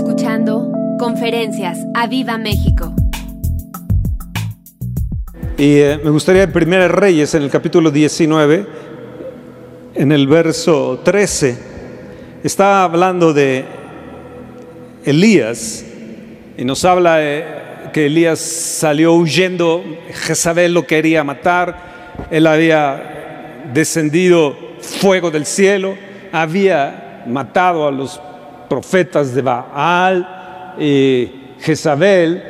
escuchando Conferencias a Viva México. Y eh, me gustaría en Primera Reyes, en el capítulo 19, en el verso 13, está hablando de Elías y nos habla eh, que Elías salió huyendo, Jezabel lo quería matar, él había descendido fuego del cielo, había matado a los profetas de Baal y Jezabel,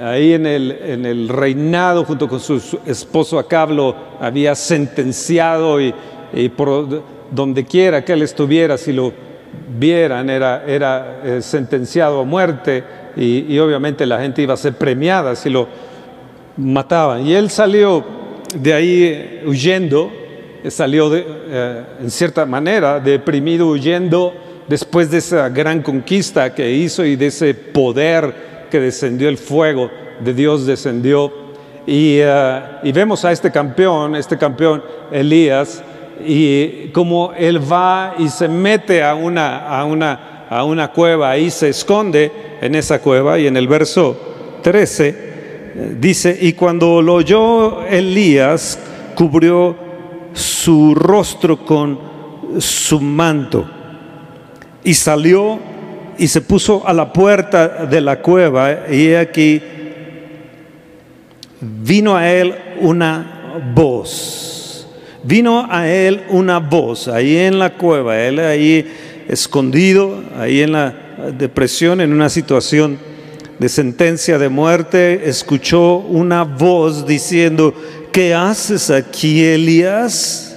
ahí en el, en el reinado junto con su esposo Acab lo había sentenciado y, y por donde quiera que él estuviera, si lo vieran, era, era eh, sentenciado a muerte y, obviamente la gente iba a ser premiada si lo mataban. Y él salió de ahí huyendo, salió de, eh, en cierta manera deprimido, huyendo después de esa gran conquista que hizo y de ese poder que descendió el fuego de Dios descendió. Y, eh, y vemos a este campeón, este campeón Elías, y como él va y se mete a una, a una, a una cueva, ahí se esconde en esa cueva, y en el verso 13 eh, dice, y cuando lo oyó Elías, cubrió su rostro con su manto y salió y se puso a la puerta de la cueva y aquí vino a él una voz. Vino a él una voz ahí en la cueva, él ahí escondido, ahí en la depresión, en una situación de sentencia de muerte, escuchó una voz diciendo, ¿qué haces aquí, Elías?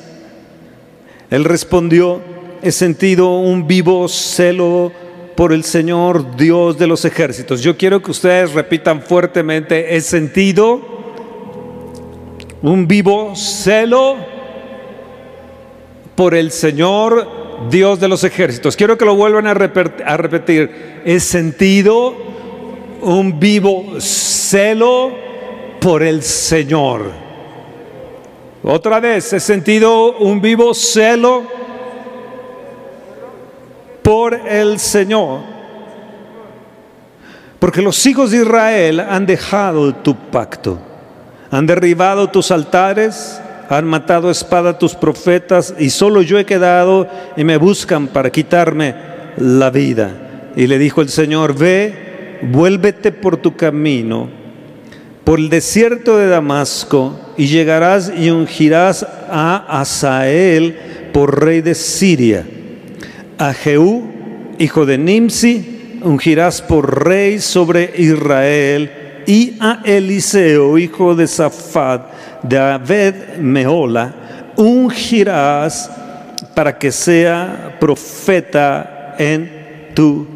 Él respondió, he sentido un vivo celo por el Señor Dios de los ejércitos. Yo quiero que ustedes repitan fuertemente, he sentido un vivo celo por el Señor Dios de los ejércitos. Quiero que lo vuelvan a repetir. He sentido un vivo celo por el Señor. Otra vez, he sentido un vivo celo por el Señor. Porque los hijos de Israel han dejado tu pacto, han derribado tus altares, han matado a espada tus profetas y solo yo he quedado y me buscan para quitarme la vida. Y le dijo el Señor, ve, vuélvete por tu camino, por el desierto de Damasco, y llegarás y ungirás a Asael por rey de Siria a Jehú, hijo de Nimsi, ungirás por rey sobre Israel, y a Eliseo, hijo de Safat, de Abed Meola, ungirás para que sea profeta en tu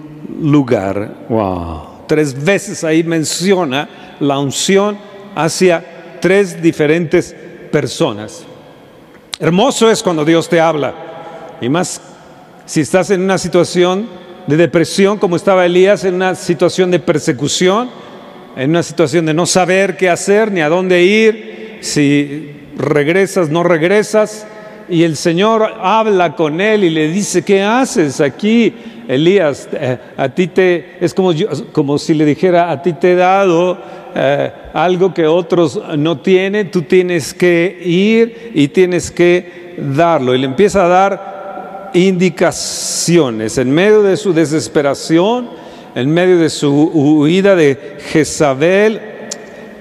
lugar. Wow. Tres veces ahí menciona la unción hacia tres diferentes personas. Hermoso es cuando Dios te habla, y más si estás en una situación de depresión como estaba Elías, en una situación de persecución, en una situación de no saber qué hacer ni a dónde ir, si regresas, no regresas, y el Señor habla con él y le dice, ¿qué haces aquí, Elías? Eh, a ti te, es como, yo, como si le dijera, a ti te he dado eh, algo que otros no tienen, tú tienes que ir y tienes que darlo. Y le empieza a dar indicaciones. En medio de su desesperación, en medio de su huida de Jezabel,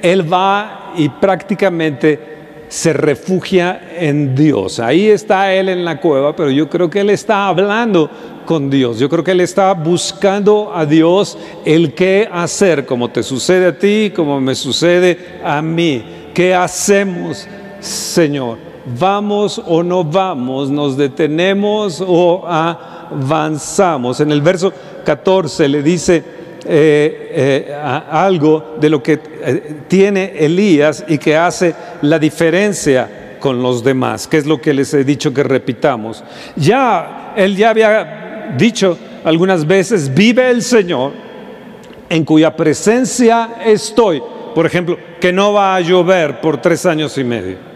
él va y prácticamente se refugia en Dios. Ahí está él en la cueva, pero yo creo que él está hablando con Dios. Yo creo que él está buscando a Dios el qué hacer, como te sucede a ti, como me sucede a mí. ¿Qué hacemos, Señor? Vamos o no vamos, nos detenemos o avanzamos. En el verso 14 le dice eh, eh, algo de lo que eh, tiene Elías y que hace la diferencia con los demás, que es lo que les he dicho que repitamos. Ya, él ya había dicho algunas veces, vive el Señor en cuya presencia estoy. Por ejemplo, que no va a llover por tres años y medio.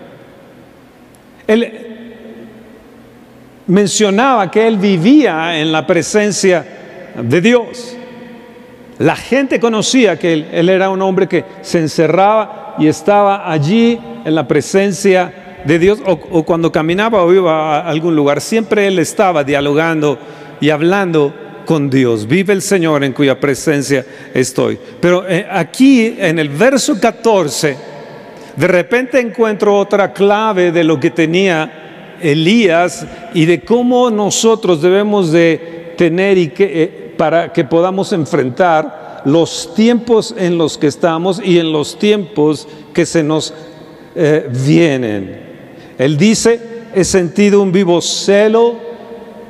Él mencionaba que él vivía en la presencia de Dios. La gente conocía que él, era un hombre que se encerraba y estaba allí en la presencia de Dios o, cuando caminaba o iba a algún lugar, siempre él estaba dialogando y hablando con Dios. Vive el Señor en cuya presencia estoy. Pero eh, aquí en el verso 14, de repente encuentro otra clave de lo que tenía Elías y de cómo nosotros debemos de tener y que, eh, para que podamos enfrentar los tiempos en los que estamos y en los tiempos que se nos eh, vienen. Él dice, he sentido un vivo celo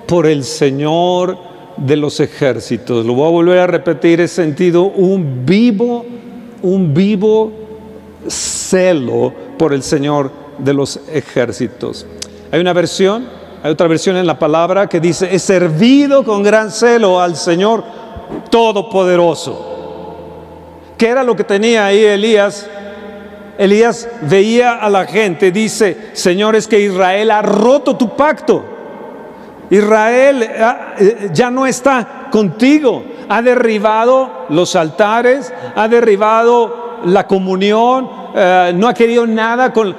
por el Señor de los ejércitos. Lo voy a volver a repetir, he sentido un vivo, un vivo celo por el Señor de los ejércitos. Hay una versión, hay otra versión en la palabra que dice, he servido con gran celo al Señor Todopoderoso. ¿Qué era lo que tenía ahí Elías? Elías veía a la gente, dice, Señor, es que Israel ha roto tu pacto. Israel ah, eh, ya no está contigo. Ha derribado los altares, ha derribado la comunión, eh, no ha querido nada con,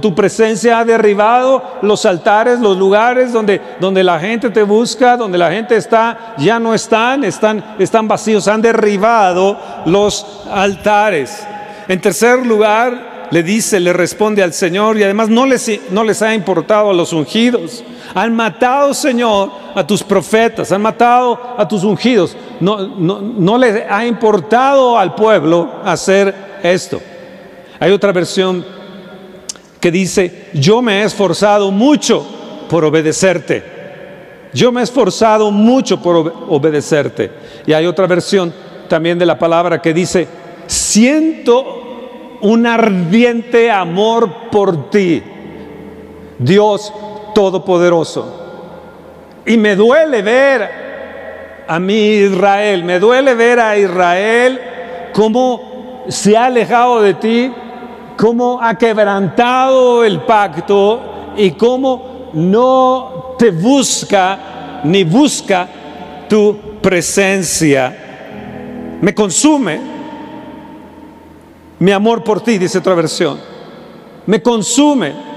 tu presencia, ha derribado los altares, los lugares donde, donde la gente te busca, donde la gente está, ya no están, están, están vacíos, han derribado los altares. En tercer lugar, le dice, le responde al Señor y además no les, ha importado a los ungidos. Han matado, Señor, a tus profetas, han matado a tus ungidos. No, no, no les ha importado al pueblo hacer esto. Hay otra versión que dice, yo me he esforzado mucho por obedecerte. Yo me he esforzado mucho por obedecerte. Y hay otra versión también de la palabra que dice, siento un ardiente amor por ti. Dios, Todopoderoso. Y me duele ver a mi Israel, me duele ver a Israel cómo se ha alejado de ti, cómo ha quebrantado el pacto y cómo no te busca ni busca tu presencia. Me consume mi amor por ti, dice otra versión. Me consume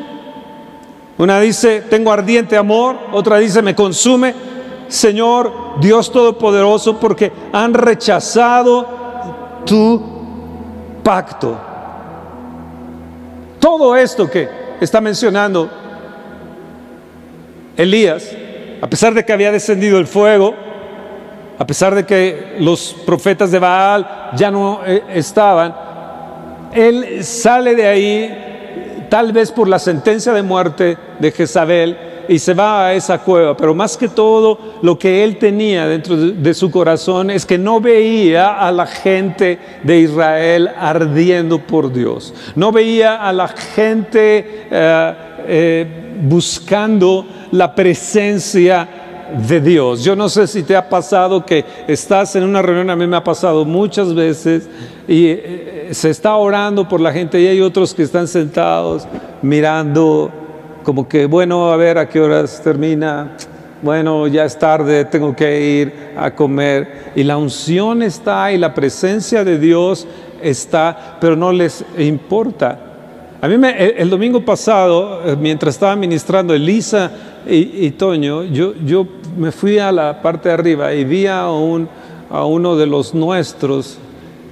una dice, tengo ardiente amor, otra dice, me consume, Señor Dios Todopoderoso, porque han rechazado tu pacto. Todo esto que está mencionando Elías, a pesar de que había descendido el fuego, a pesar de que los profetas de Baal ya no eh, estaban, él sale de ahí tal vez por la sentencia de muerte de Jezabel, y se va a esa cueva, pero más que todo lo que él tenía dentro de, su corazón es que no veía a la gente de Israel ardiendo por Dios, no veía a la gente eh, eh, buscando la presencia de Dios. Yo no sé si te ha pasado que estás en una reunión, a mí me ha pasado muchas veces, y eh, se está orando por la gente y hay otros que están sentados mirando como que, bueno, a ver a qué horas termina, bueno, ya es tarde, tengo que ir a comer. Y la unción está y la presencia de Dios está, pero no les importa. A mí el, domingo pasado, eh, mientras estaba ministrando Elisa y, Toño, yo, yo me fui a la parte de arriba y vi a, un, a uno de los nuestros,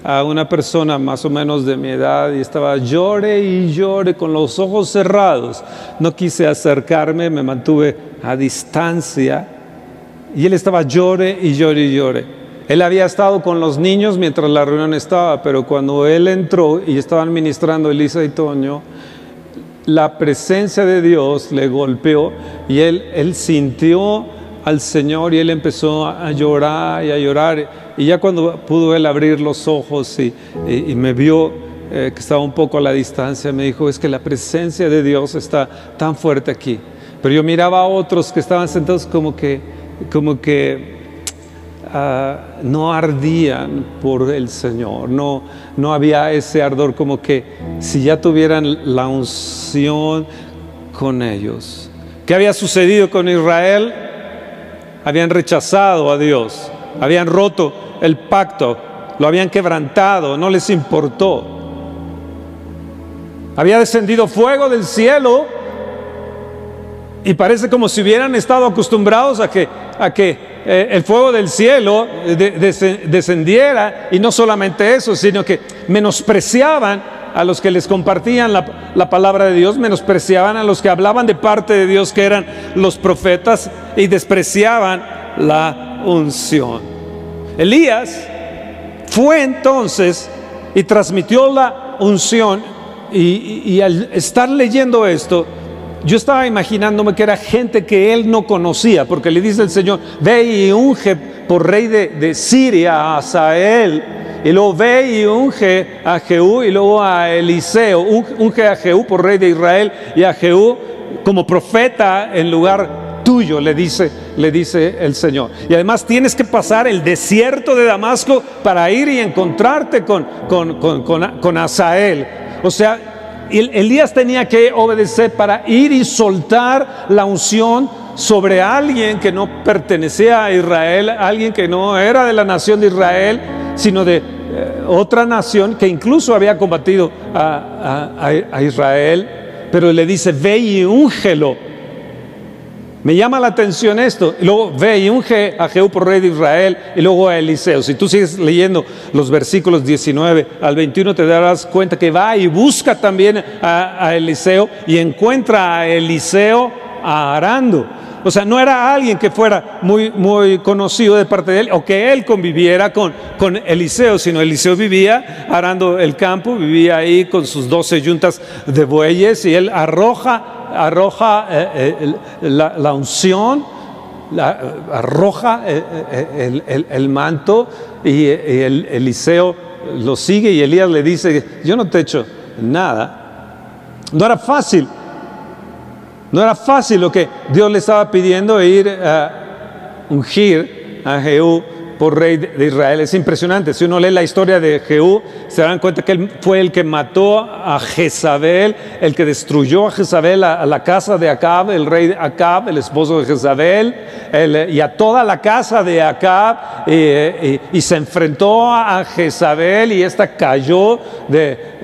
a una persona más o menos de mi edad y estaba llore y llore con los ojos cerrados. No quise acercarme, me mantuve a distancia y él estaba llore y llore y llore. Él había estado con los niños mientras la reunión estaba, pero cuando él entró y estaban ministrando Elisa y Toño, la presencia de Dios le golpeó y él, él sintió al Señor y él empezó a llorar y a llorar. Y ya cuando pudo él abrir los ojos y, me vio eh, que estaba un poco a la distancia, me dijo, es que la presencia de Dios está tan fuerte aquí. Pero yo miraba a otros que estaban sentados como que, como que ah, no ardían por el Señor, no, no había ese ardor como que si ya tuvieran la unción con ellos. ¿Qué había sucedido con Israel? habían rechazado a Dios, habían roto el pacto lo habían quebrantado, no les importó. Había descendido fuego del cielo y parece como si hubieran estado acostumbrados a que, a que eh, el fuego del cielo descendiera y no solamente eso, sino que menospreciaban a los que les compartían la, palabra de Dios, menospreciaban a los que hablaban de parte de Dios, que eran los profetas, y despreciaban la unción. Elías fue entonces y transmitió la unción, y al estar leyendo esto, yo estaba imaginándome que era gente que él no conocía, porque le dice el Señor, ve y unge por rey de, Siria a Asael, y luego ve y unge a Jehú y luego a Eliseo, unge a Jehú por rey de Israel y a Jehú como profeta en lugar tuyo, le dice, le dice el Señor. Y además tienes que pasar el desierto de Damasco para ir y encontrarte con, con, con, con Asael. O sea, Elías tenía que obedecer para ir y soltar la unción sobre alguien que no pertenecía a Israel, alguien que no era de la nación de Israel, sino de eh, otra nación que incluso había combatido a, Israel, pero le dice, ve y úngelo me llama la atención esto. Y luego ve y unge a Jehú por rey de Israel y luego a Eliseo. Si tú sigues leyendo los versículos 19 al 21 te darás cuenta que va y busca también a, Eliseo y encuentra a Eliseo arando. O sea, no era alguien que fuera muy, muy conocido de parte de él o que él conviviera con, con Eliseo, sino Eliseo vivía arando el campo, vivía ahí con sus doce yuntas de bueyes y él arroja arroja eh, eh, la, unción, arroja eh, el, manto y, el, Eliseo lo sigue y Elías le dice, yo no te he hecho nada. No era fácil, no era fácil lo que Dios le estaba pidiendo ir a ungir a Jehú por rey de Israel. Es impresionante. Si uno lee la historia de Jehú, se dan cuenta que él fue el que mató a Jezabel, el que destruyó a Jezabel, a, la casa de Acab, el rey Acab, el esposo de Jezabel, y a toda la casa de Acab, y, se enfrentó a Jezabel y esta cayó de,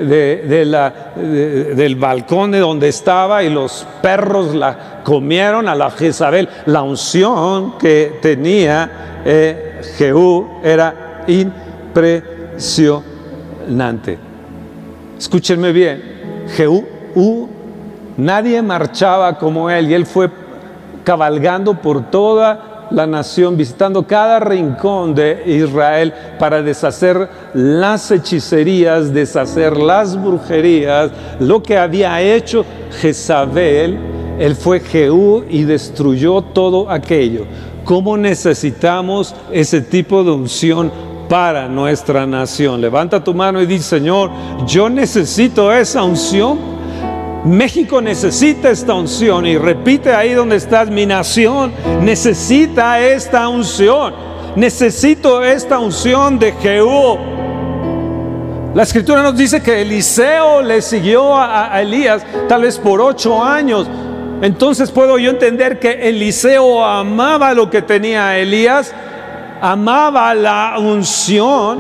del balcón de donde estaba y los perros la comieron a la Jezabel. La unción que tenía eh, Jehú era impresionante. Escúchenme bien, Jehú, nadie marchaba como él y él fue cabalgando por toda la nación, visitando cada rincón de Israel para deshacer las hechicerías, deshacer las brujerías, lo que había hecho Jezabel, él fue Jehú y destruyó todo aquello. ¿Cómo necesitamos ese tipo de unción para nuestra nación? Levanta tu mano y dice, Señor, yo necesito esa unción. México necesita esta unción y repite ahí donde estás, mi nación necesita esta unción. Necesito esta unción de Jehú. La escritura nos dice que Eliseo le siguió a, a Elías tal vez por ocho años. Entonces puedo yo entender que Eliseo amaba lo que tenía Elías, amaba la unción.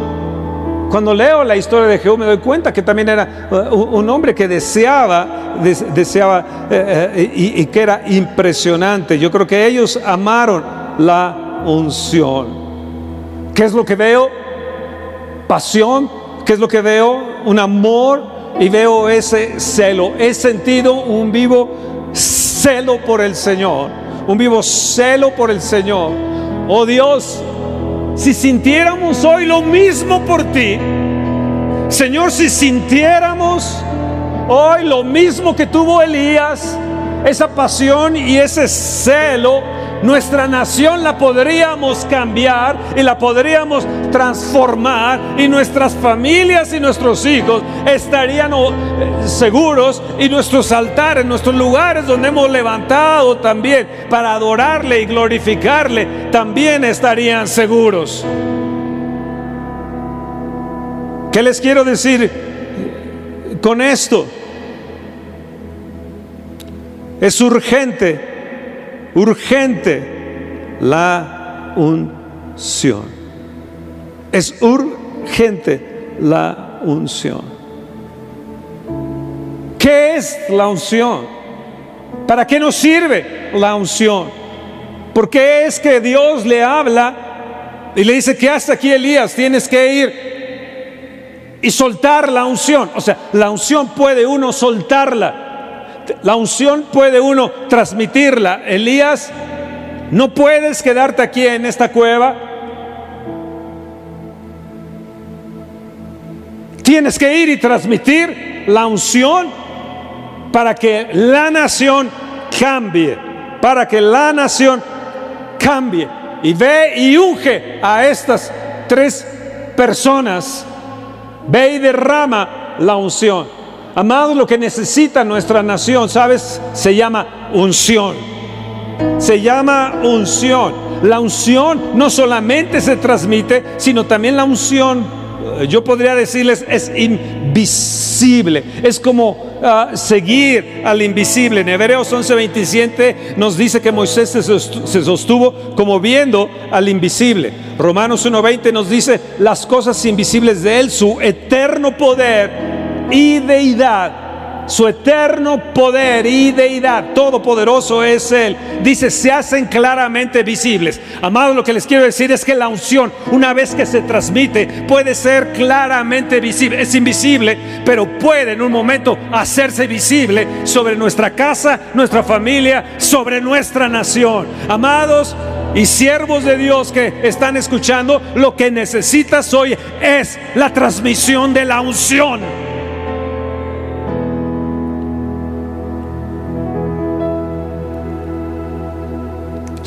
Cuando leo la historia de Jehú me doy cuenta que también era uh, un hombre que deseaba, deseaba eh, eh, y, y que era impresionante. Yo creo que ellos amaron la unción. ¿Qué es lo que veo? Pasión. ¿Qué es lo que veo? Un amor y veo ese celo. He sentido un vivo celo por el Señor, un vivo celo por el Señor. Oh Dios, si sintiéramos hoy lo mismo por ti, Señor, si sintiéramos hoy lo mismo que tuvo Elías, esa pasión y ese celo, nuestra nación la podríamos cambiar y la podríamos transformar y nuestras familias y nuestros hijos estarían eh, seguros y nuestros altares, nuestros lugares donde hemos levantado también para adorarle y glorificarle, también estarían seguros. ¿Qué les quiero decir con esto? Es urgente urgente la unción. Es urgente gente la unción. ¿Qué es la unción? ¿Para qué nos sirve la unción? ¿Por qué es que Dios le habla y le dice que hasta aquí Elías tienes que ir y soltar la unción? O sea, la unción puede uno soltarla. La unción puede uno transmitirla. Elías, no puedes quedarte aquí en esta cueva. Tienes que ir y transmitir la unción para que la nación cambie, para que la nación cambie. Y ve y unge a estas tres personas. Ve y derrama la unción. Amados, lo que necesita nuestra nación, ¿sabes? Se llama unción. Se llama unción. La unción no solamente se transmite, sino también la unción, eh, yo podría decirles, es invisible. Es como uh, seguir al invisible. En Hebreos 11:27 nos dice que Moisés se sostuvo como viendo al invisible. Romanos 1:20 nos dice las cosas invisibles de Él, su eterno poder y deidad. Su eterno poder y deidad, todopoderoso es Él. Dice, se hacen claramente visibles. Amados, lo que les quiero decir es que la unción, una vez que se transmite, puede ser claramente visible. Es invisible, pero puede en un momento hacerse visible sobre nuestra casa, nuestra familia, sobre nuestra nación. Amados, y siervos de Dios que están escuchando, lo que necesitas hoy es la transmisión de la unción.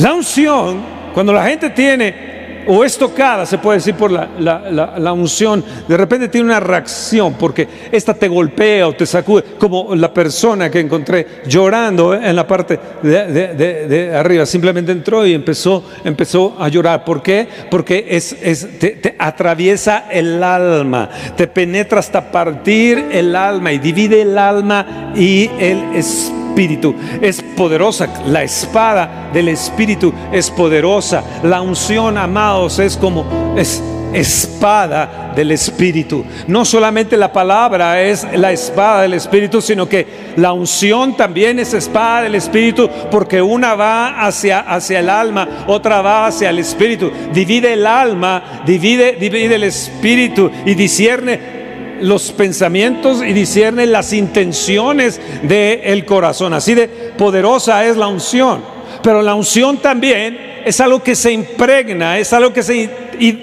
La unción, cuando la gente tiene o es tocada, se puede decir por la, unción, de repente tiene una reacción porque esta te golpea o te sacude, como la persona que encontré llorando en la parte de, arriba, simplemente entró y empezó, empezó a llorar. ¿Por qué? Porque es, te, te atraviesa el alma, te penetra hasta partir el alma y divide el alma y el espíritu Espíritu es poderosa. La espada del Espíritu es poderosa. La unción, amados, es como es espada del Espíritu. No solamente la palabra es la espada del Espíritu, sino que la unción también es espada del Espíritu, porque una va hacia, hacia el alma, otra va hacia el Espíritu. Divide el alma, divide, divide el Espíritu y discierne los pensamientos y discierne las intenciones del corazón. Así de poderosa es la unción. Pero la unción también es algo que se impregna, es algo que se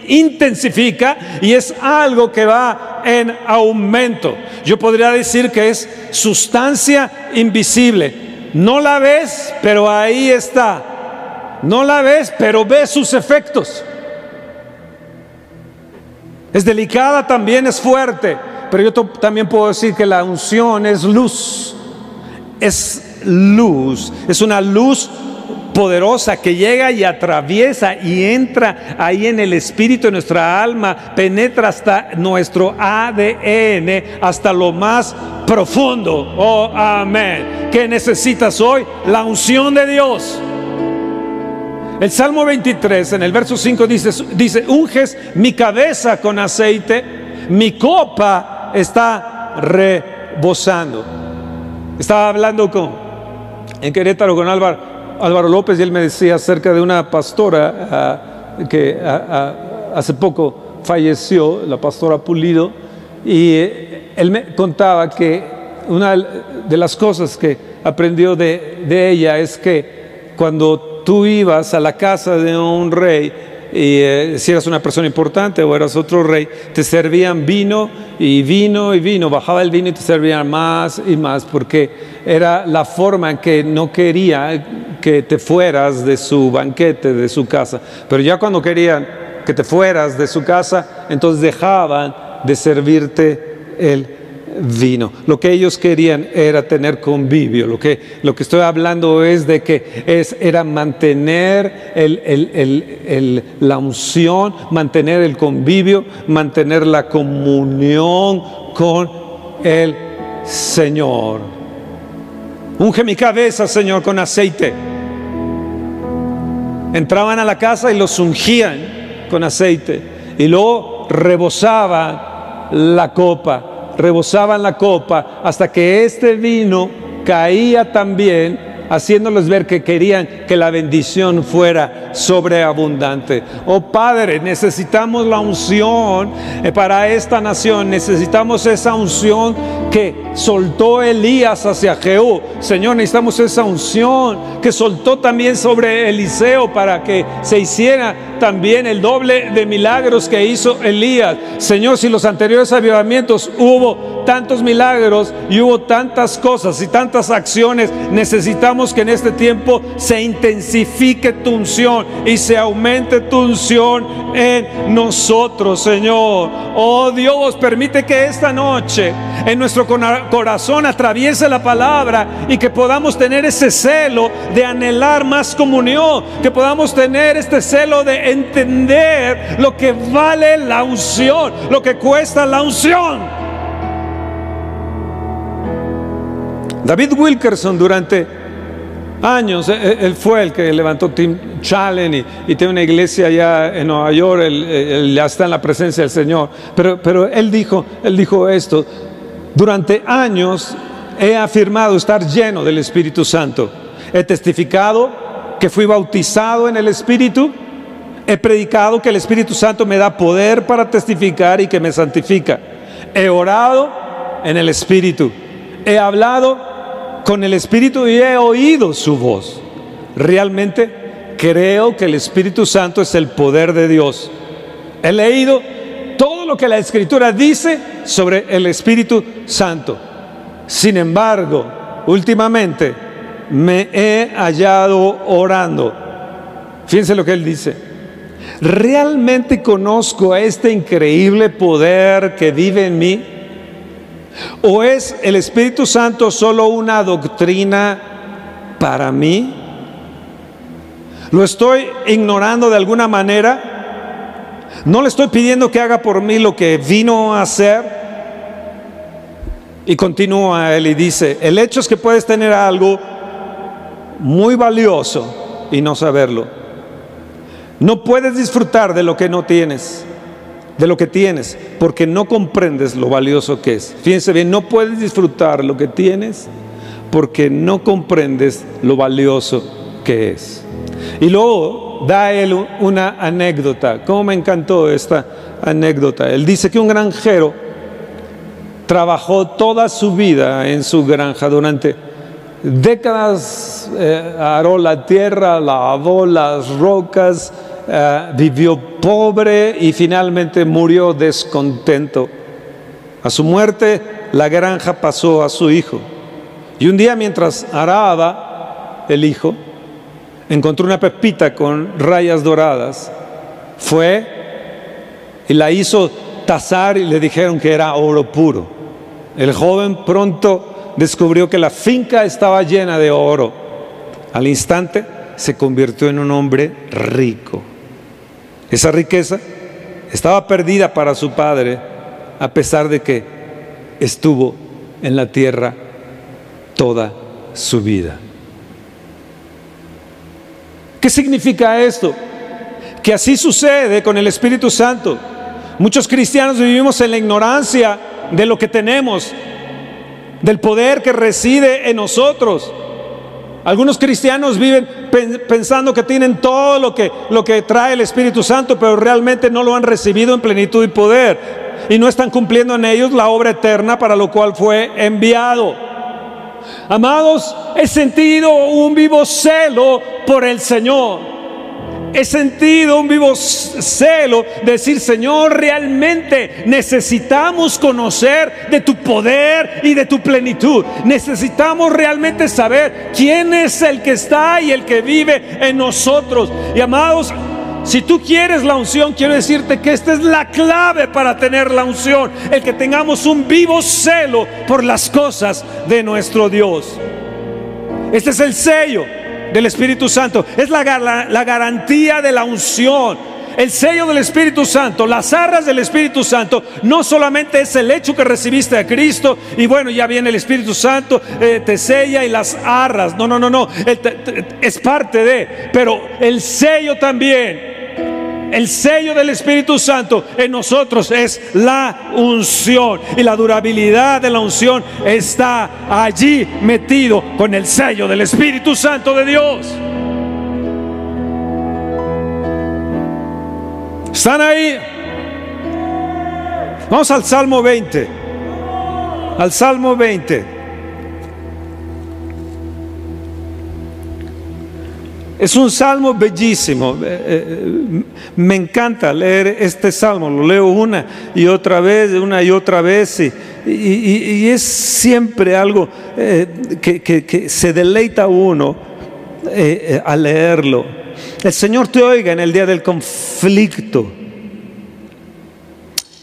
intensifica y es algo que va en aumento. Yo podría decir que es sustancia invisible. No la ves, pero ahí está. No la ves, pero ves sus efectos. Es delicada, también es fuerte, pero yo también puedo decir que la unción es luz. Es luz, es una luz poderosa que llega y atraviesa y entra ahí en el espíritu de nuestra alma, penetra hasta nuestro ADN, hasta lo más profundo. Oh, amén. ¿Qué necesitas hoy? La unción de Dios. El Salmo 23 en el verso 5 dice, dice, unges mi cabeza con aceite, mi copa está rebosando. Estaba hablando con, en Querétaro con Álvaro, López y él me decía acerca de una pastora ah, que ah, ah, hace poco falleció, la pastora Pulido, y eh, él me contaba que una de las cosas que aprendió de ella es que cuando tú ibas a la casa de un rey y eh, si eras una persona importante o eras otro rey, te servían vino y vino y vino, bajaba el vino y te servían más y más, porque era la forma en que no quería que te fueras de su banquete, de su casa. Pero ya cuando querían que te fueras de su casa, entonces dejaban de servirte el vino. Lo que ellos querían era tener convivio. Lo que, lo que estoy hablando es de que es, era mantener la unción, mantener el convivio, mantener la comunión con el Señor. Unge mi cabeza, Señor, con aceite. Entraban a la casa y los ungían con aceite. Y luego rebosaba la copa, rebosaban la copa hasta que este vino caía también haciéndoles ver que querían que la bendición fuera sobreabundante. Oh Padre, necesitamos la unción eh, para esta nación, necesitamos esa unción que soltó Elías hacia Jehú. Señor, necesitamos esa unción que soltó también sobre Eliseo para que se hiciera también el doble de milagros que hizo Elías. Señor, si los anteriores avivamientos hubo tantos milagros y hubo tantas cosas y tantas acciones, necesitamos que en este tiempo se intensifique tu unción y se aumente tu unción en nosotros, Señor. Oh Dios, permite que esta noche en nuestro corazón atraviese la palabra y que podamos tener ese celo de anhelar más comunión, que podamos tener este celo de entender lo que vale la unción, lo que cuesta la unción. David Wilkerson durante años, eh, eh, él fue el que levantó Team Challenge y, tiene una iglesia allá en Nueva York, él, ya está en la presencia del Señor, pero, pero él, dijo, él dijo esto, durante años he afirmado estar lleno del Espíritu Santo, he testificado que fui bautizado en el Espíritu, he predicado que el Espíritu Santo me da poder para testificar y que me santifica, he orado en el Espíritu, he hablado con el Espíritu y he oído su voz. Realmente creo que el Espíritu Santo es el poder de Dios. He leído todo lo que la Escritura dice sobre el Espíritu Santo. Sin embargo, últimamente me he hallado orando. Fíjense lo que él dice. ¿Realmente conozco a este increíble poder que vive en mí? ¿O es el Espíritu Santo solo una doctrina para mí? ¿Lo estoy ignorando de alguna manera? ¿No le estoy pidiendo que haga por mí lo que vino a hacer? Y continúa él y dice, el hecho es que puedes tener algo muy valioso y no saberlo. No puedes disfrutar de lo que no tienes de lo que tienes, porque no comprendes lo valioso que es. Fíjense bien, no puedes disfrutar lo que tienes porque no comprendes lo valioso que es. Y luego da él una anécdota. ¿Cómo me encantó esta anécdota? Él dice que un granjero trabajó toda su vida en su granja durante décadas, eh, aró la tierra, lavó las rocas, eh, vivió pobre y finalmente murió descontento. A su muerte la granja pasó a su hijo. Y un día mientras araba el hijo, encontró una pepita con rayas doradas. Fue y la hizo tasar y le dijeron que era oro puro. El joven pronto descubrió que la finca estaba llena de oro. Al instante se convirtió en un hombre rico. Esa riqueza estaba perdida para su padre a pesar de que estuvo en la tierra toda su vida. ¿Qué significa esto? Que así sucede con el Espíritu Santo. Muchos cristianos vivimos en la ignorancia de lo que tenemos, del poder que reside en nosotros. Algunos cristianos viven pensando que tienen todo lo que, lo que trae el Espíritu Santo, pero realmente no lo han recibido en plenitud y poder. Y no están cumpliendo en ellos la obra eterna para lo cual fue enviado. Amados, he sentido un vivo celo por el Señor. He sentido un vivo celo decir, Señor, realmente necesitamos conocer de tu poder y de tu plenitud. Necesitamos realmente saber quién es el que está y el que vive en nosotros. Y amados, si tú quieres la unción, quiero decirte que esta es la clave para tener la unción, el que tengamos un vivo celo por las cosas de nuestro Dios. Este es el sello del Espíritu Santo. Es la, la, garantía de la unción. El sello del Espíritu Santo, las arras del Espíritu Santo, no solamente es el hecho que recibiste a Cristo y bueno, ya viene el Espíritu Santo, eh, te sella y las arras. No, no, no, no. Es parte de, pero el sello también el sello del Espíritu Santo en nosotros es la unción. Y la durabilidad de la unción está allí metido con el sello del Espíritu Santo de Dios. ¿Están ahí? Vamos al Salmo 20. Al Salmo 20. Es un salmo bellísimo. Eh, eh, me encanta leer este salmo. Lo leo una y otra vez, una y otra vez. Y, es siempre algo eh, que, se deleita uno al leerlo. El Señor te oiga en el día del conflicto.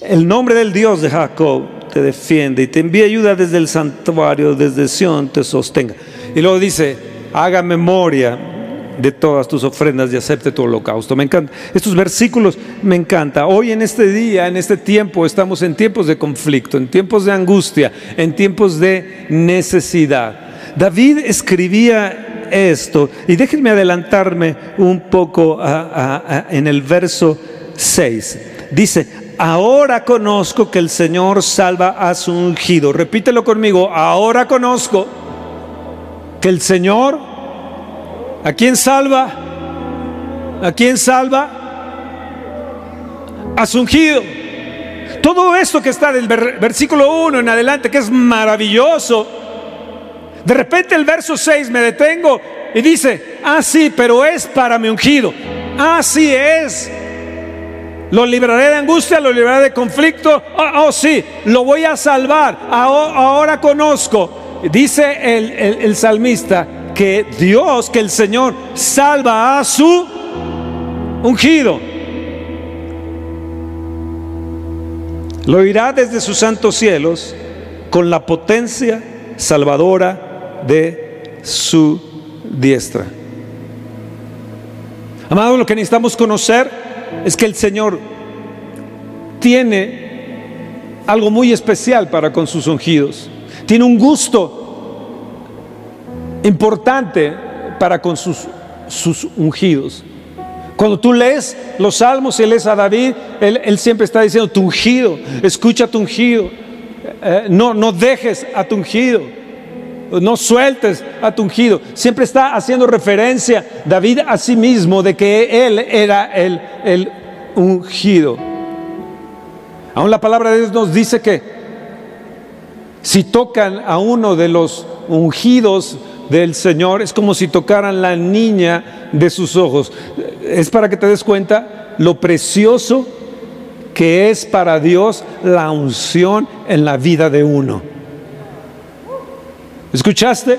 El nombre del Dios de Jacob te defiende y te envía ayuda desde el santuario, desde Sion te sostenga. Y luego dice, haga memoria de todas tus ofrendas y acepte tu holocausto. Me encanta. Estos versículos me encanta. Hoy en este día, en este tiempo, estamos en tiempos de conflicto, en tiempos de angustia, en tiempos de necesidad. David escribía esto, y déjenme adelantarme un poco en el verso 6. Dice, ahora conozco que el Señor salva a su ungido. Repítelo conmigo, ahora conozco que el Señor ¿A quién salva? ¿A quién salva? A su ungido. Todo esto que está del versículo 1 en adelante, que es maravilloso. De repente el verso 6 me detengo y dice, ah sí, pero es para mi ungido. Así es. Lo libraré de angustia, lo libraré de conflicto. Oh, oh sí, lo voy a salvar. Ahora, conozco. Dice el, salmista, que Dios, que el Señor salva a su ungido. Lo irá desde sus santos cielos con la potencia salvadora de su diestra. Amado, lo que necesitamos conocer es que el Señor tiene algo muy especial para con sus ungidos. Tiene un gusto importante para con sus, sus ungidos. Cuando tú lees los salmos y lees a David, él, siempre está diciendo, tu ungido, escucha tu ungido, eh, no, no dejes a tu ungido, no sueltes a tu ungido. Siempre está haciendo referencia David a sí mismo de que él era el, el ungido. Aún la palabra de Dios nos dice que si tocan a uno de los ungidos, del Señor es como si tocaran la niña de sus ojos. Es para que te des cuenta lo precioso que es para Dios la unción en la vida de uno. ¿Escuchaste?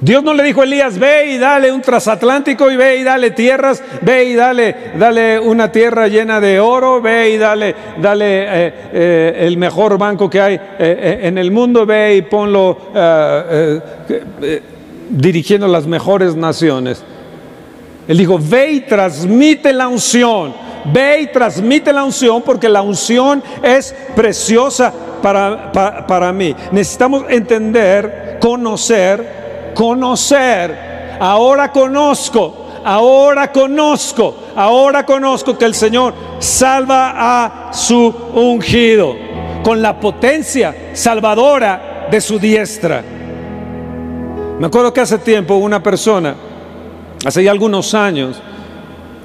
Dios no le dijo a Elías, ve y dale un transatlántico y ve y dale tierras, ve y dale, dale una tierra llena de oro, ve y dale, dale eh, eh, el mejor banco que hay eh, en el mundo, ve y ponlo dirigiendo las mejores naciones. Él dijo, ve y transmite la unción, ve y transmite la unción porque la unción es preciosa para, para mí. Necesitamos entender, conocer, conocer. Ahora conozco, ahora conozco, ahora conozco que el Señor salva a su ungido con la potencia salvadora de su diestra. Me acuerdo que hace tiempo una persona, hace ya algunos años,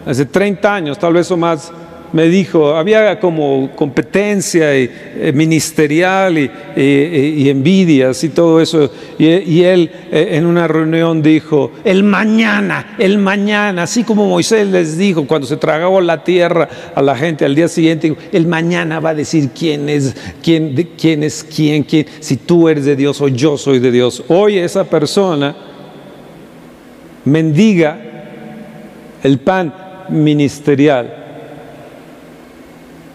hace 30 años, tal vez o más, me dijo, había como competencia y, eh, ministerial y, envidias y todo eso. Y, él eh, en una reunión dijo, el mañana, el mañana, así como Moisés les dijo cuando se tragaba la tierra a la gente al día siguiente, el mañana va a decir quién es quién, quién es quién, quién, si tú eres de Dios o yo soy de Dios. Hoy esa persona mendiga el pan ministerial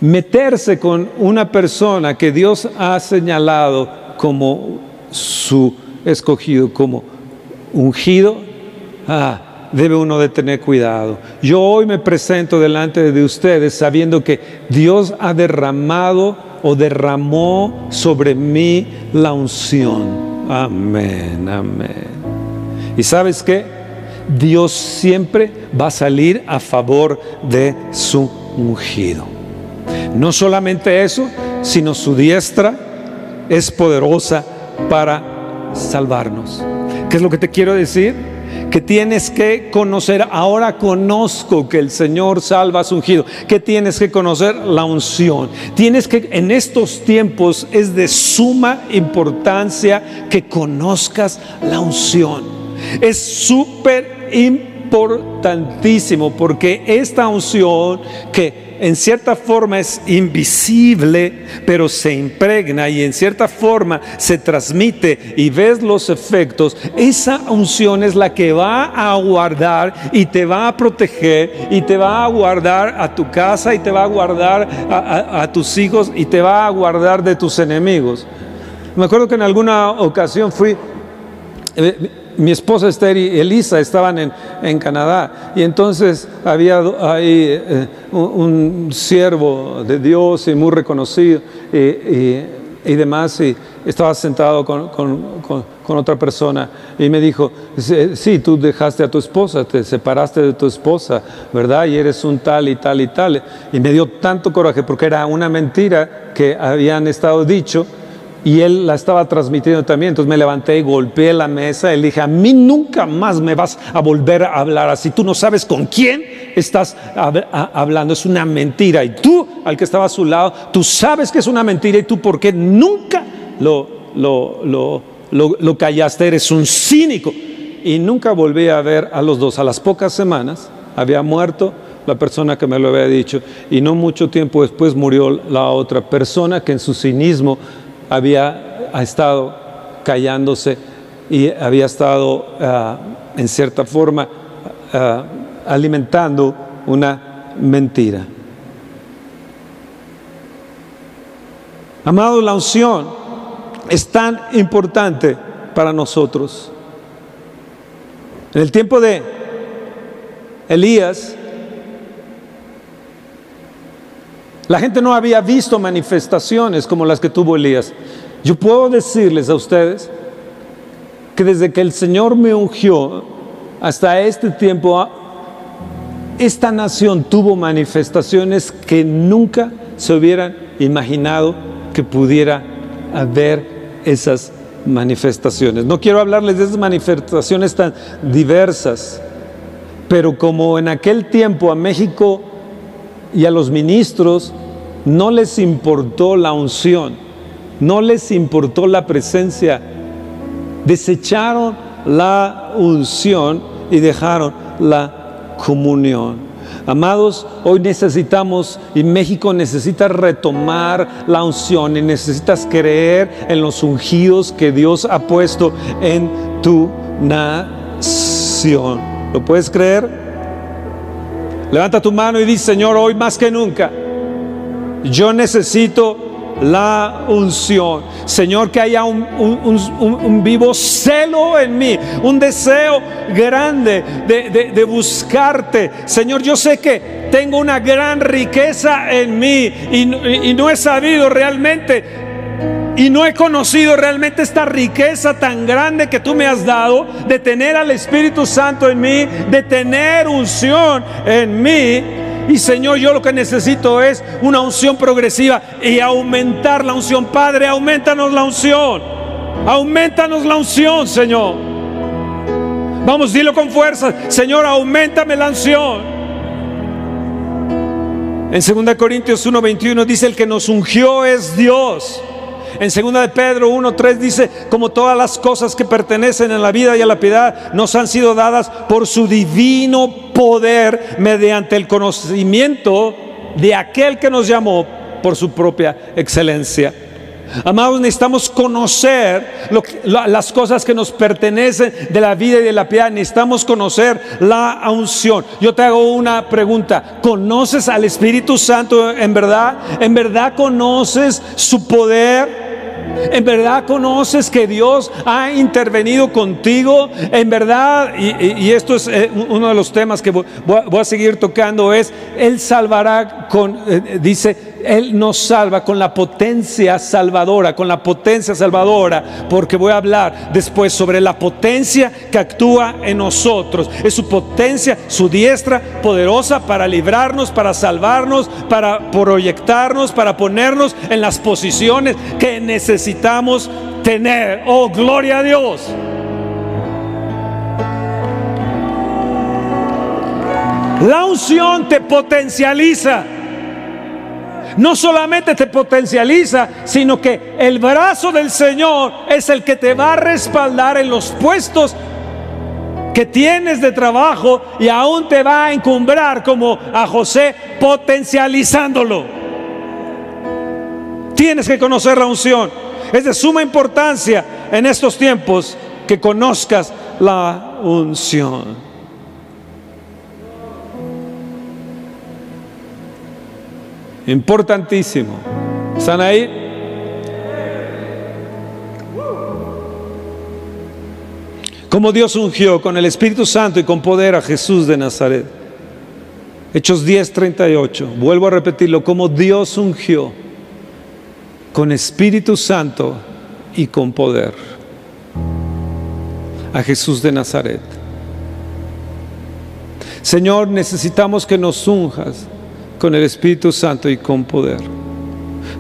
meterse con una persona que Dios ha señalado como su escogido, como ungido, ah, debe uno de tener cuidado. Yo hoy me presento delante de ustedes sabiendo que Dios ha derramado o derramó sobre mí la unción. Amén, amén. ¿Y sabes qué? Dios siempre va a salir a favor de su ungido. No solamente eso, sino su diestra es poderosa para salvarnos. ¿Qué es lo que te quiero decir? Que tienes que conocer, ahora conozco que el Señor salva a su ungido, que tienes que conocer la unción. Tienes que, en estos tiempos es de suma importancia que conozcas la unción. Es súper importantísimo porque esta unción que en cierta forma es invisible, pero se impregna y en cierta forma se transmite y ves los efectos, esa unción es la que va a guardar y te va a proteger y te va a guardar a tu casa y te va a guardar a, tus hijos y te va a guardar de tus enemigos. Me acuerdo que en alguna ocasión fui... Eh, mi esposa Esther y Elisa estaban en, Canadá y entonces había ahí eh, un, siervo de Dios y muy reconocido y, demás y estaba sentado con, otra persona y me dijo, sí, tú dejaste a tu esposa, te separaste de tu esposa, ¿verdad? Y eres un tal y tal y tal. Y me dio tanto coraje porque era una mentira que habían estado dicho y él la estaba transmitiendo también. Entonces me levanté y golpeé la mesa le dije, a mí nunca más me vas a volver a hablar así. Tú no sabes con quién estás hablando. Es una mentira. Y tú, al que estaba a su lado, tú sabes que es una mentira y tú por qué nunca lo, lo, lo, lo callaste. Eres un cínico. Y nunca volví a ver a los dos. A las pocas semanas había muerto la persona que me lo había dicho y no mucho tiempo después murió la otra persona que en su cinismo había estado callándose y había estado ah, en cierta forma ah, alimentando una mentira. Amado, la unción es tan importante para nosotros. En el tiempo de Elías, La gente no había visto manifestaciones como las que tuvo Elías. Yo puedo decirles a ustedes que desde que el Señor me ungió hasta este tiempo, esta nación tuvo manifestaciones que nunca se hubieran imaginado que pudiera haber esas manifestaciones. No quiero hablarles de esas manifestaciones tan diversas, pero como en aquel tiempo a México y a los ministros no les importó la unción, no les importó la presencia, desecharon la unción y dejaron la comunión. Amados, hoy necesitamos y México necesita retomar la unción y necesitas creer en los ungidos que Dios ha puesto en tu nación. ¿Lo puedes creer? Levanta tu mano y dice, Señor, hoy más que nunca, yo necesito la unción. Señor, que haya un, vivo celo en mí, un deseo grande de, buscarte. Señor, yo sé que tengo una gran riqueza en mí y no he sabido realmente y no he conocido realmente esta riqueza tan grande que tú me has dado de tener al Espíritu Santo en mí, de tener unción en mí. Y Señor, yo lo que necesito es una unción progresiva y aumentar la unción. Padre, aumentanos la unción. Aumentanos la unción, Señor. Vamos, dilo con fuerza. Señor, aumentame la unción. En 2 Corintios 1:21 dice, el que nos ungió es Dios en 2 de Pedro 1.3 dice, como todas las cosas que pertenecen a la vida y a la piedad nos han sido dadas por su divino poder mediante el conocimiento de aquel que nos llamó por su propia excelencia. Amados, necesitamos conocer las cosas que nos pertenecen de la vida y de la piedad. Necesitamos conocer la unción. Yo te hago una pregunta. ¿Conoces al Espíritu Santo en verdad? ¿En verdad conoces su poder? ¿En verdad conoces que Dios ha intervenido contigo? En verdad, y, esto es eh, uno de los temas que voy, a seguir tocando, es, Él salvará con, eh, dice, Él nos salva con la potencia salvadora, con la potencia salvadora, porque voy a hablar después sobre la potencia que actúa en nosotros. Es su potencia, su diestra poderosa para librarnos, para salvarnos, para proyectarnos, para ponernos en las posiciones que necesitamos tener. Oh, gloria a Dios. La unción te potencializa. No solamente te potencializa, sino que el brazo del Señor es el que te va a respaldar en los puestos que tienes de trabajo y aún te va a encumbrar como a José potencializándolo. Tienes que conocer la unción. Es de suma importancia en estos tiempos que conozcas la unción. Importantísimo. ¿Están ahí? Como Dios ungió con el Espíritu Santo y con poder a Jesús de Nazaret. Hechos 10, 38. Vuelvo a repetirlo. Como Dios ungió con Espíritu Santo y con poder a Jesús de Nazaret. Señor, necesitamos que nos unjas con el Espíritu Santo y con poder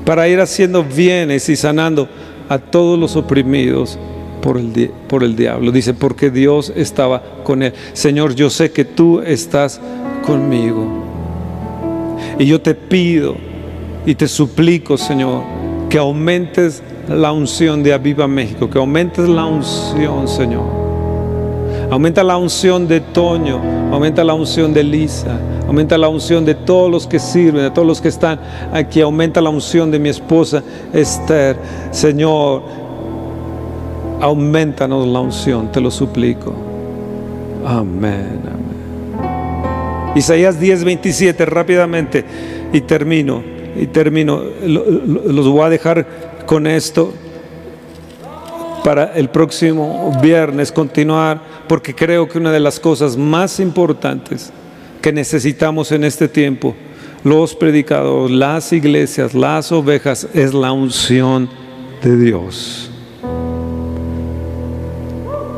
para ir haciendo bienes y sanando a todos los oprimidos por el, por el diablo. Dice, porque Dios estaba con él. Señor, yo sé que tú estás conmigo. Y yo te pido y te suplico, Señor, que aumentes la unción de Aviva México, que aumentes la unción, Señor. Aumenta la unción de Toño, aumenta la unción de Lisa, aumenta la unción de todos los que sirven, de todos los que están aquí, aumenta la unción de mi esposa Esther. Señor, aumentanos la unción, te lo suplico. Amén, amén. Isaías 10, 27, rápidamente, y termino, y termino. Los voy a dejar con esto para el próximo viernes continuar, porque creo que una de las cosas más importantes que necesitamos en este tiempo, los predicadores, las iglesias, las ovejas, es la unción de Dios.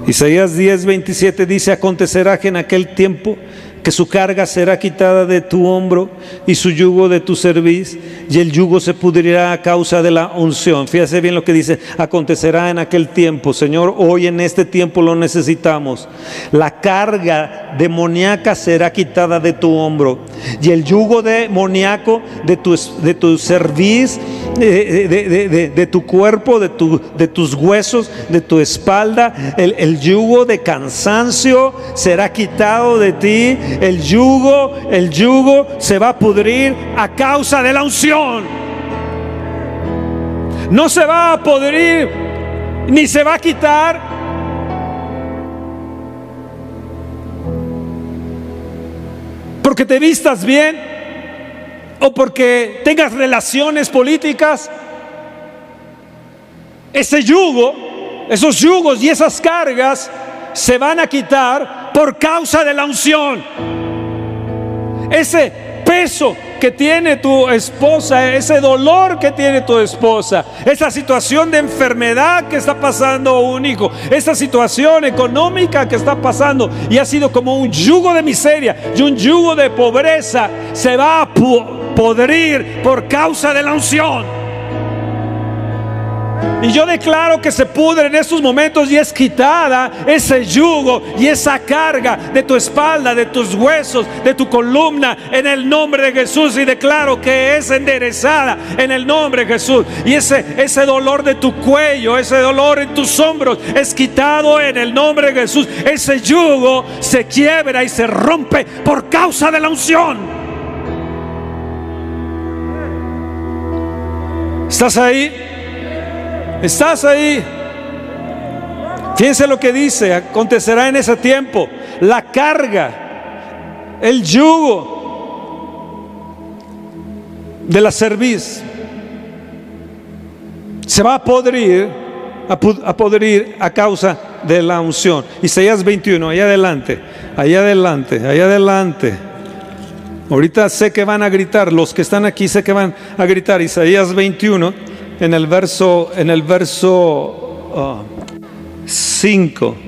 Isaías 10, 27 dice, acontecerá que en aquel tiempo que su carga será quitada de tu hombro y su yugo de tu cerviz, y el yugo se pudrirá a causa de la unción. Fíjese bien lo que dice, acontecerá en aquel tiempo. Señor, hoy en este tiempo lo necesitamos. La carga demoníaca será quitada de tu hombro, y el yugo demoníaco de tu, de tu cerviz, de, de, tu cuerpo, de, tu, de tus huesos, de tu espalda, el, el yugo de cansancio será quitado de ti el yugo, el yugo se va a pudrir a causa de la unción. No se va a pudrir ni se va a quitar. Porque te vistas bien o porque tengas relaciones políticas. Ese yugo, esos yugos y esas cargas se van a quitar por causa de la unción. Ese peso que tiene tu esposa, ese dolor que tiene tu esposa, esa situación de enfermedad que está pasando un hijo, esa situación económica que está pasando y ha sido como un yugo de miseria y un yugo de pobreza, se va a podrir por causa de la unción. Y yo declaro que se pudre en estos momentos y es quitada ese yugo y esa carga de tu espalda, de tus huesos, de tu columna, en el nombre de Jesús. Y declaro que es enderezada en el nombre de Jesús. Y ese, ese dolor de tu cuello, ese dolor en tus hombros, es quitado en el nombre de Jesús. Ese yugo se quiebra y se rompe por causa de la unción. ¿Estás ahí? ¿Estás ahí? Fíjense lo que dice, acontecerá en ese tiempo la carga, el yugo de la cerviz se va a podrir, a, podrir a causa de la unción. Isaías 21, ahí adelante, ahí adelante, ahí adelante. Ahorita sé que van a gritar, los que están aquí sé que van a gritar. Isaías 21, en el verso, en el verso 5. Ah,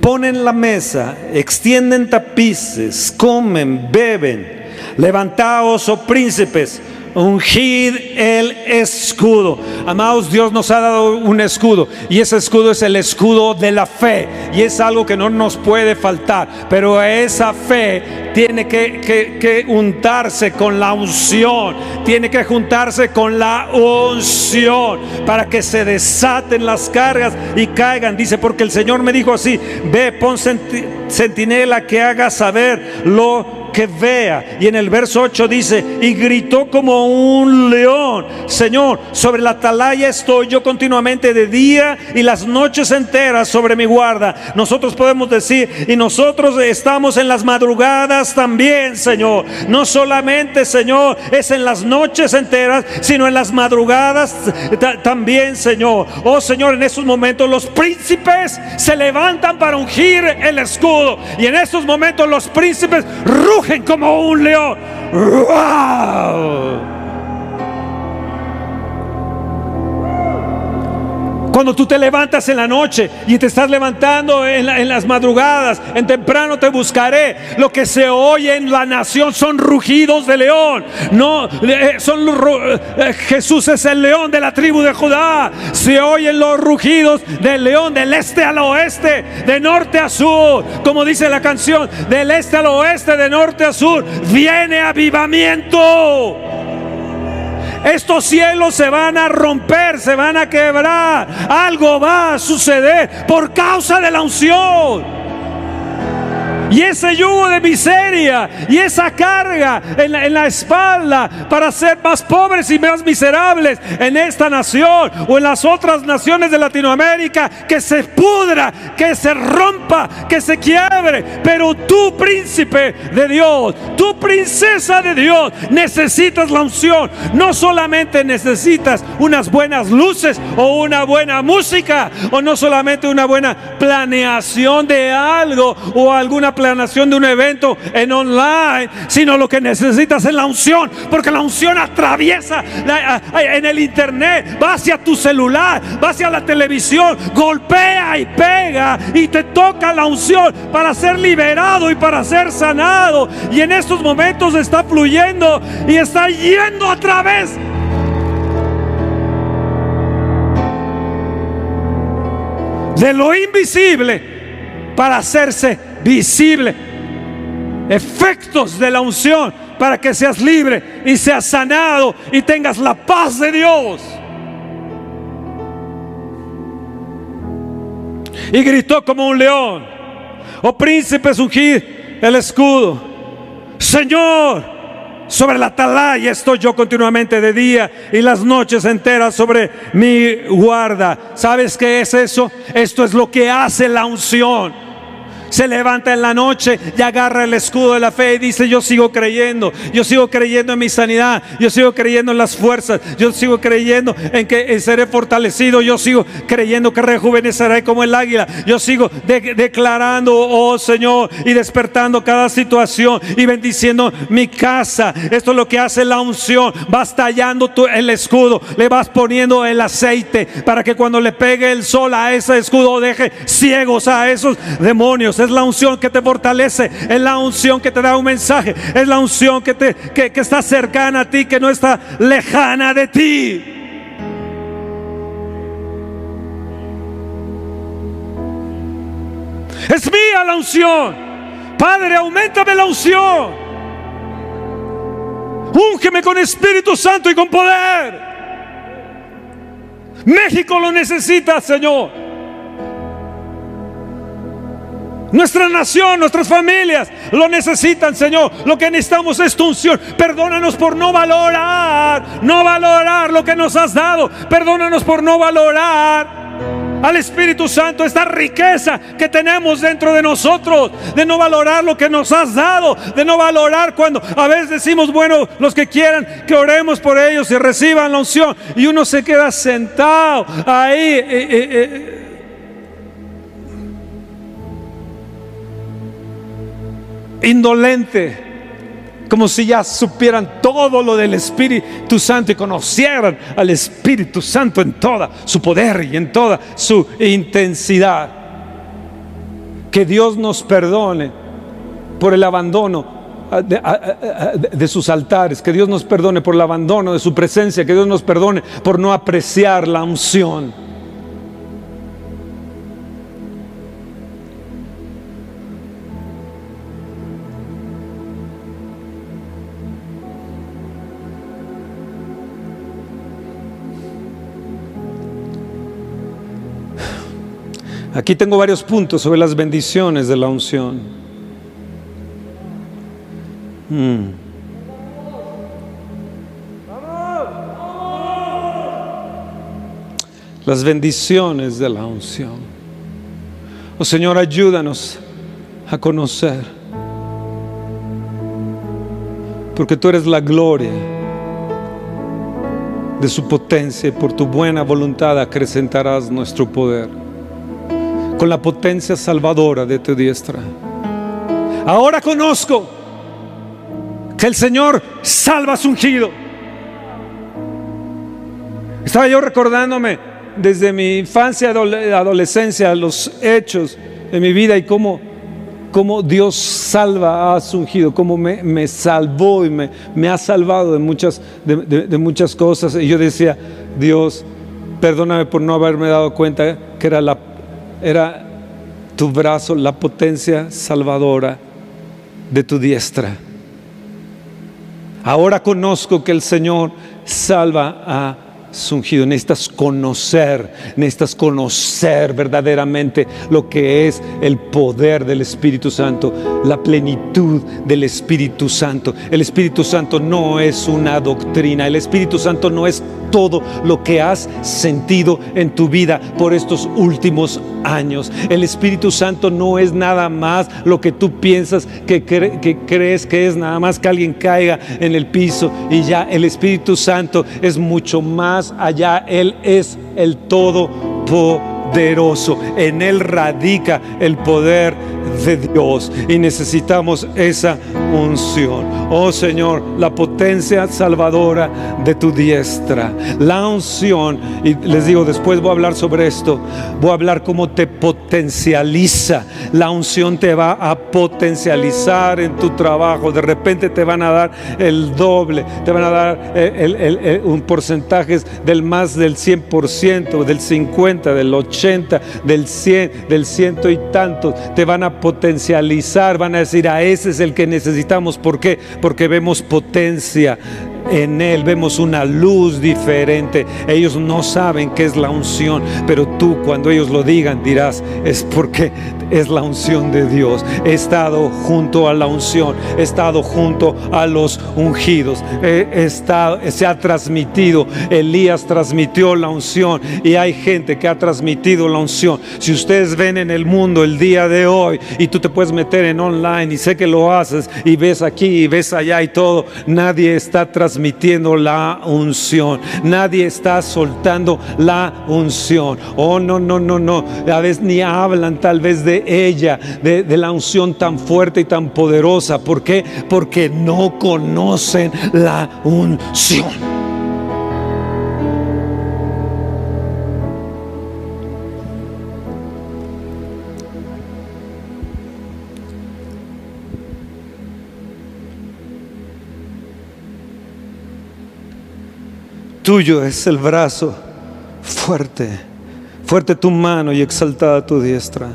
Ponen la mesa, extienden tapices, comen, beben. Levantaos, oh príncipes, ungid el escudo. Amados, Dios nos ha dado un escudo y ese escudo es el escudo de la fe y es algo que no nos puede faltar, pero esa fe tiene que, que untarse con la unción, tiene que juntarse con la unción para que se desaten las cargas y caigan. Dice, porque el Señor me dijo así, ve, pon sentinela que haga saber lo que vea. Y en el verso 8 dice, y gritó como un león, Señor, sobre la atalaya estoy yo continuamente de día y las noches enteras sobre mi guarda. Nosotros podemos decir, y nosotros estamos en las madrugadas también, Señor. No solamente, Señor, es en las noches enteras, sino en las madrugadas también, Señor. Oh, Señor, en esos momentos los príncipes se levantan para ungir el escudo. Y en estos momentos los príncipes como un león. Cuando tú te levantas en la noche y te estás levantando en, las madrugadas, en temprano te buscaré. Lo que se oye en la nación son rugidos de león. No, eh, son eh, Jesús es el león de la tribu de Judá. Se oyen los rugidos del león del este al oeste, de norte a sur, como dice la canción, del este al oeste, de norte a sur. Viene avivamiento. Estos cielos se van a romper, se van a quebrar. Algo va a suceder por causa de la unción. Y ese yugo de miseria y esa carga en la, en la, espalda para ser más pobres y más miserables en esta nación o en las otras naciones de Latinoamérica, que se pudra, que se rompa, que se quiebre. Pero tú, príncipe de Dios, tú, princesa de Dios, necesitas la unción. No solamente necesitas unas buenas luces o una buena música o no solamente una buena planeación de algo o alguna planación de un evento en online, sino lo que necesitas es la unción, porque la unción atraviesa en el internet, va hacia tu celular, va hacia la televisión, golpea y pega y te toca la unción para ser liberado y para ser sanado. Y en estos momentos está fluyendo y está yendo a través de lo invisible para hacerse visible. Efectos de la unción para que seas libre y seas sanado y tengas la paz de Dios. Y gritó como un león, oh príncipe, ungid el escudo. Señor, sobre la atalaya estoy yo continuamente de día y las noches enteras sobre mi guarda. ¿Sabes qué es eso? Esto es lo que hace la unción se levanta en la noche y agarra el escudo de la fe y dice, yo sigo creyendo, yo sigo creyendo en mi sanidad, yo sigo creyendo en las fuerzas, yo sigo creyendo en que seré fortalecido, yo sigo creyendo que rejuveneceré como el águila, yo sigo declarando, oh Señor, y despertando cada situación y bendiciendo mi casa. Esto es lo que hace la unción, vas tallando el escudo, le vas poniendo el aceite para que cuando le pegue el sol a ese escudo deje ciegos a esos demonios es la unción que te fortalece, es la unción que te da un mensaje, es la unción que, te, que, está cercana a ti, que no está lejana de ti. Es mía la unción. Padre, aumentame la unción. Úngeme con Espíritu Santo y con poder. México lo necesita, Señor. Nuestra nación, nuestras familias lo necesitan, Señor. Lo que necesitamos es tu unción. Perdónanos por no valorar, no valorar lo que nos has dado. Perdónanos por no valorar al Espíritu Santo esta riqueza que tenemos dentro de nosotros, de no valorar lo que nos has dado, de no valorar cuando a veces decimos, bueno, los que quieran que oremos por ellos y reciban la unción, y uno se queda sentado ahí. Eh, eh, eh, indolente como si ya supieran todo lo del Espíritu Santo y conocieran al Espíritu Santo en toda su poder y en toda su intensidad. Que Dios nos perdone por el abandono de, sus altares, que Dios nos perdone por el abandono de su presencia, que Dios nos perdone por no apreciar la unción. Aquí tengo varios puntos sobre las bendiciones de la unción. Hmm. Las bendiciones de la unción. Oh Señor, ayúdanos a conocer. Porque tú eres la gloria de su potencia y por tu buena voluntad acrecentarás nuestro poder con la potencia salvadora de tu diestra. Ahora conozco que el Señor salva a su ungido. Estaba yo recordándome desde mi infancia, adolescencia, los hechos de mi vida y cómo, cómo Dios salva a su ungido, cómo me, salvó y me, me, ha salvado de muchas, de muchas cosas. Y yo decía, Dios, perdóname por no haberme dado cuenta que era la era tu brazo, la potencia salvadora de tu diestra. Ahora conozco que el Señor salva a ungido, necesitas conocer, necesitas conocer verdaderamente lo que es el poder del Espíritu Santo, la plenitud del Espíritu Santo. El Espíritu Santo no es una doctrina, el Espíritu Santo no es todo lo que has sentido en tu vida por estos últimos años. El Espíritu Santo no es nada más lo que tú piensas que, que crees que es nada más que alguien caiga en el piso y ya el Espíritu Santo es mucho más allá. Él es el todopoderoso. En Él radica el poder de Dios y necesitamos esa unción. Oh Señor, la potencia salvadora de tu diestra, la unción, y les digo, después voy a hablar sobre esto, voy a hablar cómo te potencializa. La unción te va a potencializar en tu trabajo, de repente te van a dar el doble, te van a dar un porcentaje del más del 100%, del 50, del 80, del 100, del ciento y tanto, te van a potencializar, van a decir, a ese es el que necesitamos. ¿Por qué? Porque vemos potencia en Él, vemos una luz diferente. Ellos no saben qué es la unción, pero tú cuando ellos lo digan dirás, es porque es la unción de Dios. He estado junto a la unción, he estado junto a los ungidos, he estado, se ha transmitido, Elías transmitió la unción y hay gente que ha transmitido la unción. Si ustedes ven en el mundo el día de hoy y tú te puedes meter en online y sé que lo haces y ves aquí y ves allá y todo, nadie está transmitiendo la unción, nadie está soltando la unción. Oh, no, no, no, no, a veces ni hablan tal vez de ella, de, de la unción tan fuerte y tan poderosa. ¿Por qué? Porque no conocen la unción. Tuyo es el brazo fuerte, fuerte tu mano y exaltada tu diestra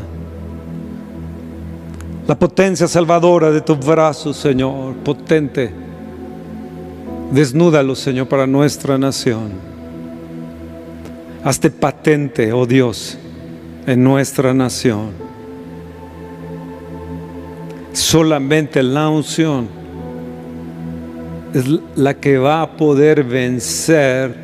la potencia salvadora de tu brazo, Señor, potente. Desnúdalo, Señor, para nuestra nación. Hazte patente, oh Dios, en nuestra nación. Solamente la unción es la que va a poder vencer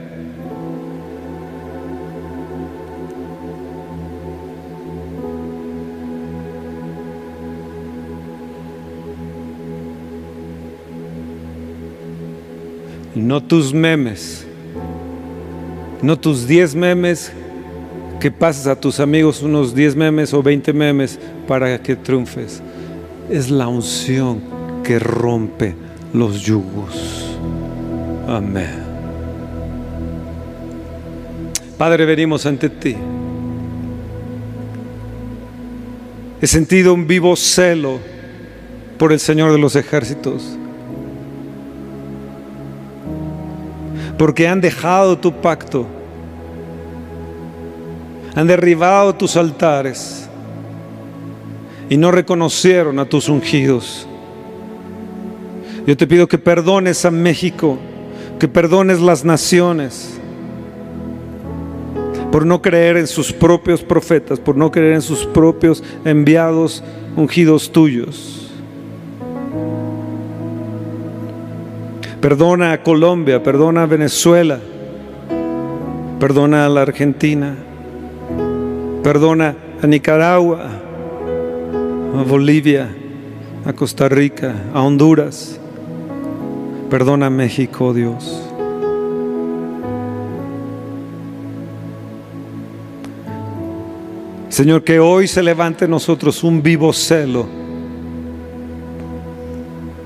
no tus memes, no tus 10 memes que pases a tus amigos unos 10 memes o 20 memes para que triunfes. Es la unción que rompe los yugos. Amén. Padre, venimos ante ti. He sentido un vivo celo por el Señor de los ejércitos. Porque han dejado tu pacto. Han derribado tus altares. Y no reconocieron a tus ungidos. Yo te pido que perdones a México. Que perdones las naciones por no creer en sus propios profetas, por no creer en sus propios enviados ungidos tuyos. Perdona a Colombia, perdona a Venezuela, perdona a la Argentina, perdona a Nicaragua, a Bolivia, a Costa Rica, a Honduras. Perdona México, Dios. Señor, que hoy se levante en nosotros un vivo celo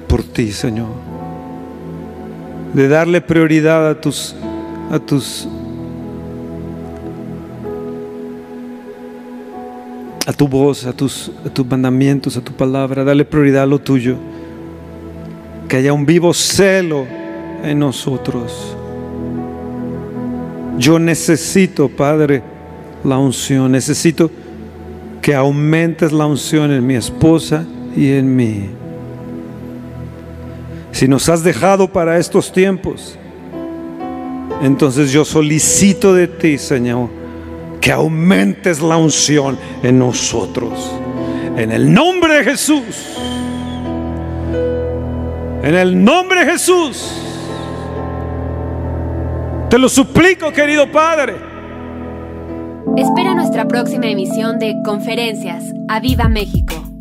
por ti, Señor. De darle prioridad a tus a tus a tu voz, a tus, a tus mandamientos, a tu palabra, darle prioridad a lo tuyo. Que haya un vivo celo en nosotros. Yo necesito, Padre, la unción. Necesito que aumentes la unción en mi esposa y en mí. Si nos has dejado para estos tiempos, entonces yo solicito de ti, Señor, que aumentes la unción en nosotros. En el nombre de Jesús. En el nombre de Jesús. Te lo suplico, querido Padre. Espera nuestra próxima emisión de Conferencias. ¡A Viva México!